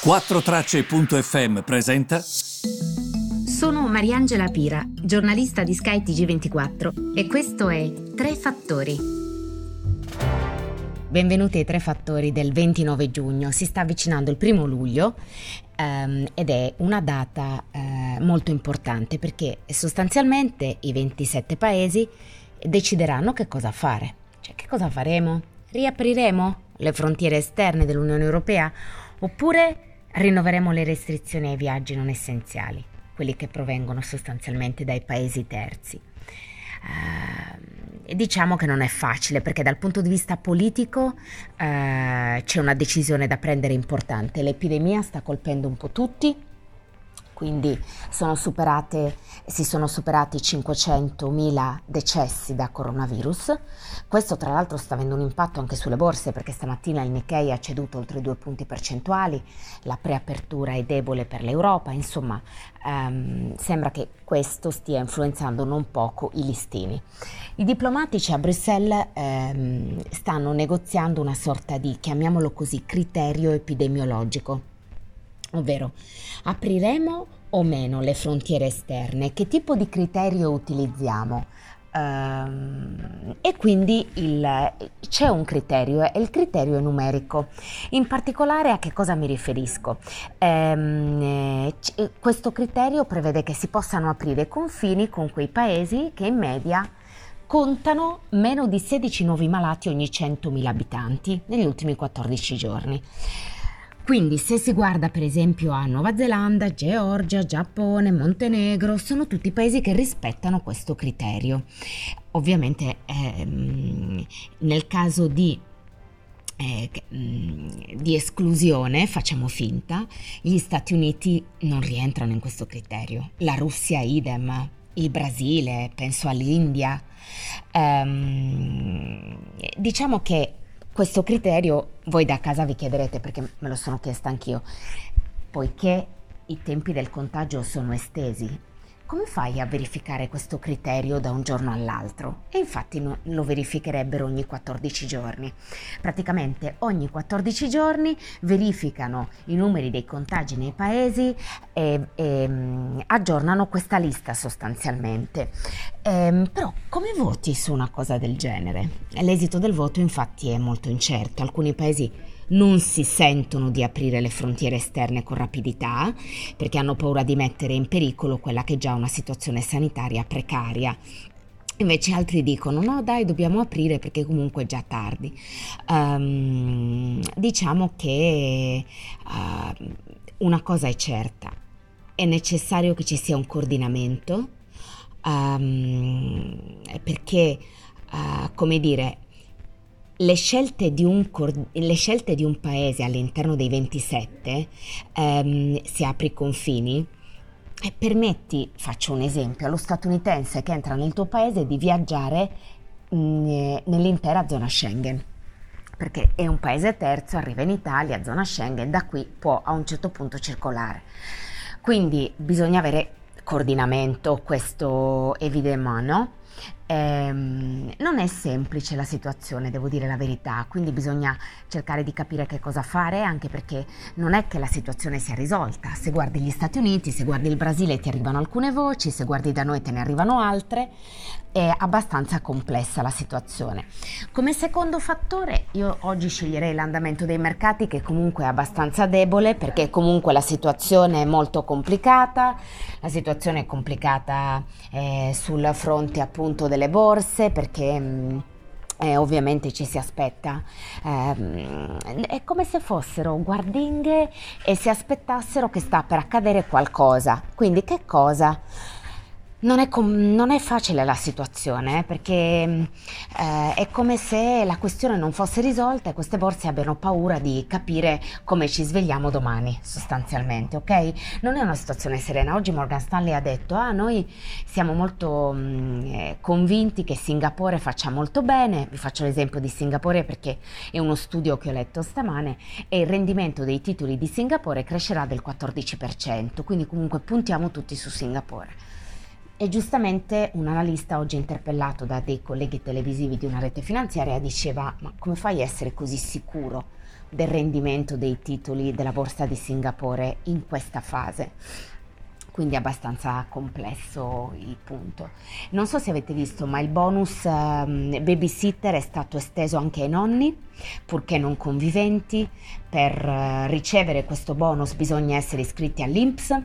4Tracce.fm presenta. Sono Mariangela Pira, giornalista di Sky TG24 e questo è Tre Fattori. Benvenuti ai Tre Fattori del 29 giugno. Si sta avvicinando il primo luglio ehm, ed è una data eh, molto importante perché sostanzialmente i 27 paesi decideranno che cosa fare. Cioè, che cosa faremo? Riapriremo le frontiere esterne dell'Unione Europea oppure Rinnoveremo le restrizioni ai viaggi non essenziali, quelli che provengono sostanzialmente dai paesi terzi. Uh, diciamo che non è facile perché dal punto di vista politico uh, c'è una decisione da prendere importante. L'epidemia sta colpendo un po' tutti, quindi sono si sono superati 500.000 decessi da coronavirus. Questo tra l'altro sta avendo un impatto anche sulle borse perché stamattina il Nikkei ha ceduto oltre due punti percentuali, la preapertura è debole per l'Europa, insomma ehm, sembra che questo stia influenzando non poco i listini. I diplomatici a Bruxelles ehm, stanno negoziando una sorta di, chiamiamolo così, criterio epidemiologico ovvero apriremo o meno le frontiere esterne, che tipo di criterio utilizziamo? Um, e quindi il, c'è un criterio, è il criterio numerico. In particolare a che cosa mi riferisco? C- questo criterio prevede che si possano aprire confini con quei paesi che in media contano meno di 16 nuovi malati ogni 100.000 abitanti negli ultimi 14 giorni. Quindi se si guarda per esempio a Nuova Zelanda, Georgia, Giappone, Montenegro, sono tutti paesi che rispettano questo criterio. Ovviamente ehm, nel caso di eh, mm, di esclusione, facciamo finta, gli Stati Uniti non rientrano in questo criterio, la Russia idem, il Brasile, penso all'India. Um, diciamo che questo criterio voi da casa vi chiederete perché me lo sono chiesta anch'io, poiché i tempi del contagio sono estesi, come fai a verificare questo criterio da un giorno all'altro? E infatti no, lo verificherebbero ogni 14 giorni. Praticamente ogni 14 giorni verificano i numeri dei contagi nei paesi e, e um, aggiornano questa lista sostanzialmente. Ehm, però come voti su una cosa del genere? L'esito del voto infatti è molto incerto. Alcuni paesi non si sentono di aprire le frontiere esterne con rapidità perché hanno paura di mettere in pericolo quella che è già una situazione sanitaria precaria. Invece altri dicono no dai dobbiamo aprire perché comunque è già tardi. Um, diciamo che uh, una cosa è certa, è necessario che ci sia un coordinamento um, perché, uh, come dire, le scelte, un, le scelte di un, paese all'interno dei 27, ehm, se apri i confini, e permetti, faccio un esempio, allo statunitense che entra nel tuo paese di viaggiare mh, mm, nell'intera zona Schengen perché è un paese terzo, arriva in Italia, zona Schengen, da qui può a un certo punto circolare. Quindi bisogna avere coordinamento, questo evidemment, no? Ehm, non è semplice la situazione, devo dire la verità, quindi bisogna cercare di capire che cosa fare, anche perché non è che la situazione sia risolta. Se guardi gli Stati Uniti, se guardi il Brasile ti arrivano alcune voci, se guardi da noi te ne arrivano altre, è abbastanza complessa la situazione. Come secondo fattore io oggi sceglierei l'andamento dei mercati che comunque è abbastanza debole perché comunque la situazione è molto complicata, la situazione è complicata eh, sul fronte appunto delle borse perché... Mm, eh, ovviamente ci si aspetta, eh, è come se fossero guardinghe e si aspettassero che sta per accadere qualcosa. Quindi che cosa? Non è, com- non è, facile la situazione eh, perché eh, è come se la questione non fosse risolta e queste borse abbiano paura di capire come ci svegliamo domani, sostanzialmente, ok? Non è una situazione serena. Oggi Morgan Stanley ha detto: Ah, noi siamo molto mh, mm, eh, convinti che Singapore faccia molto bene. Vi faccio l'esempio di Singapore perché è uno studio che ho letto stamane e il rendimento dei titoli di Singapore crescerà del 14%. Quindi, comunque, puntiamo tutti su Singapore. E giustamente un analista oggi interpellato da dei colleghi televisivi di una rete finanziaria diceva ma come fai a essere così sicuro? del rendimento dei titoli della borsa di Singapore in questa fase quindi è abbastanza complesso il punto. Non so se avete visto, ma il bonus um, babysitter è stato esteso anche ai nonni, purché non conviventi. Per uh, ricevere questo bonus bisogna essere iscritti all'INPS,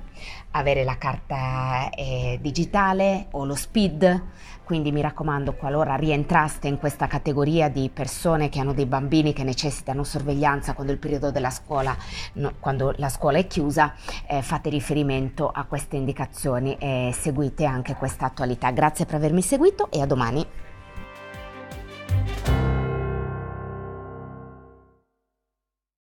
avere la carta eh, digitale o lo SPID, quindi mi raccomando, qualora rientraste in questa categoria di persone che hanno dei bambini che necessitano sorveglianza quando il periodo della scuola, no, quando la scuola è chiusa, eh, fate riferimento a queste indicazioni e seguite anche questa attualità. Grazie per avermi seguito e a domani.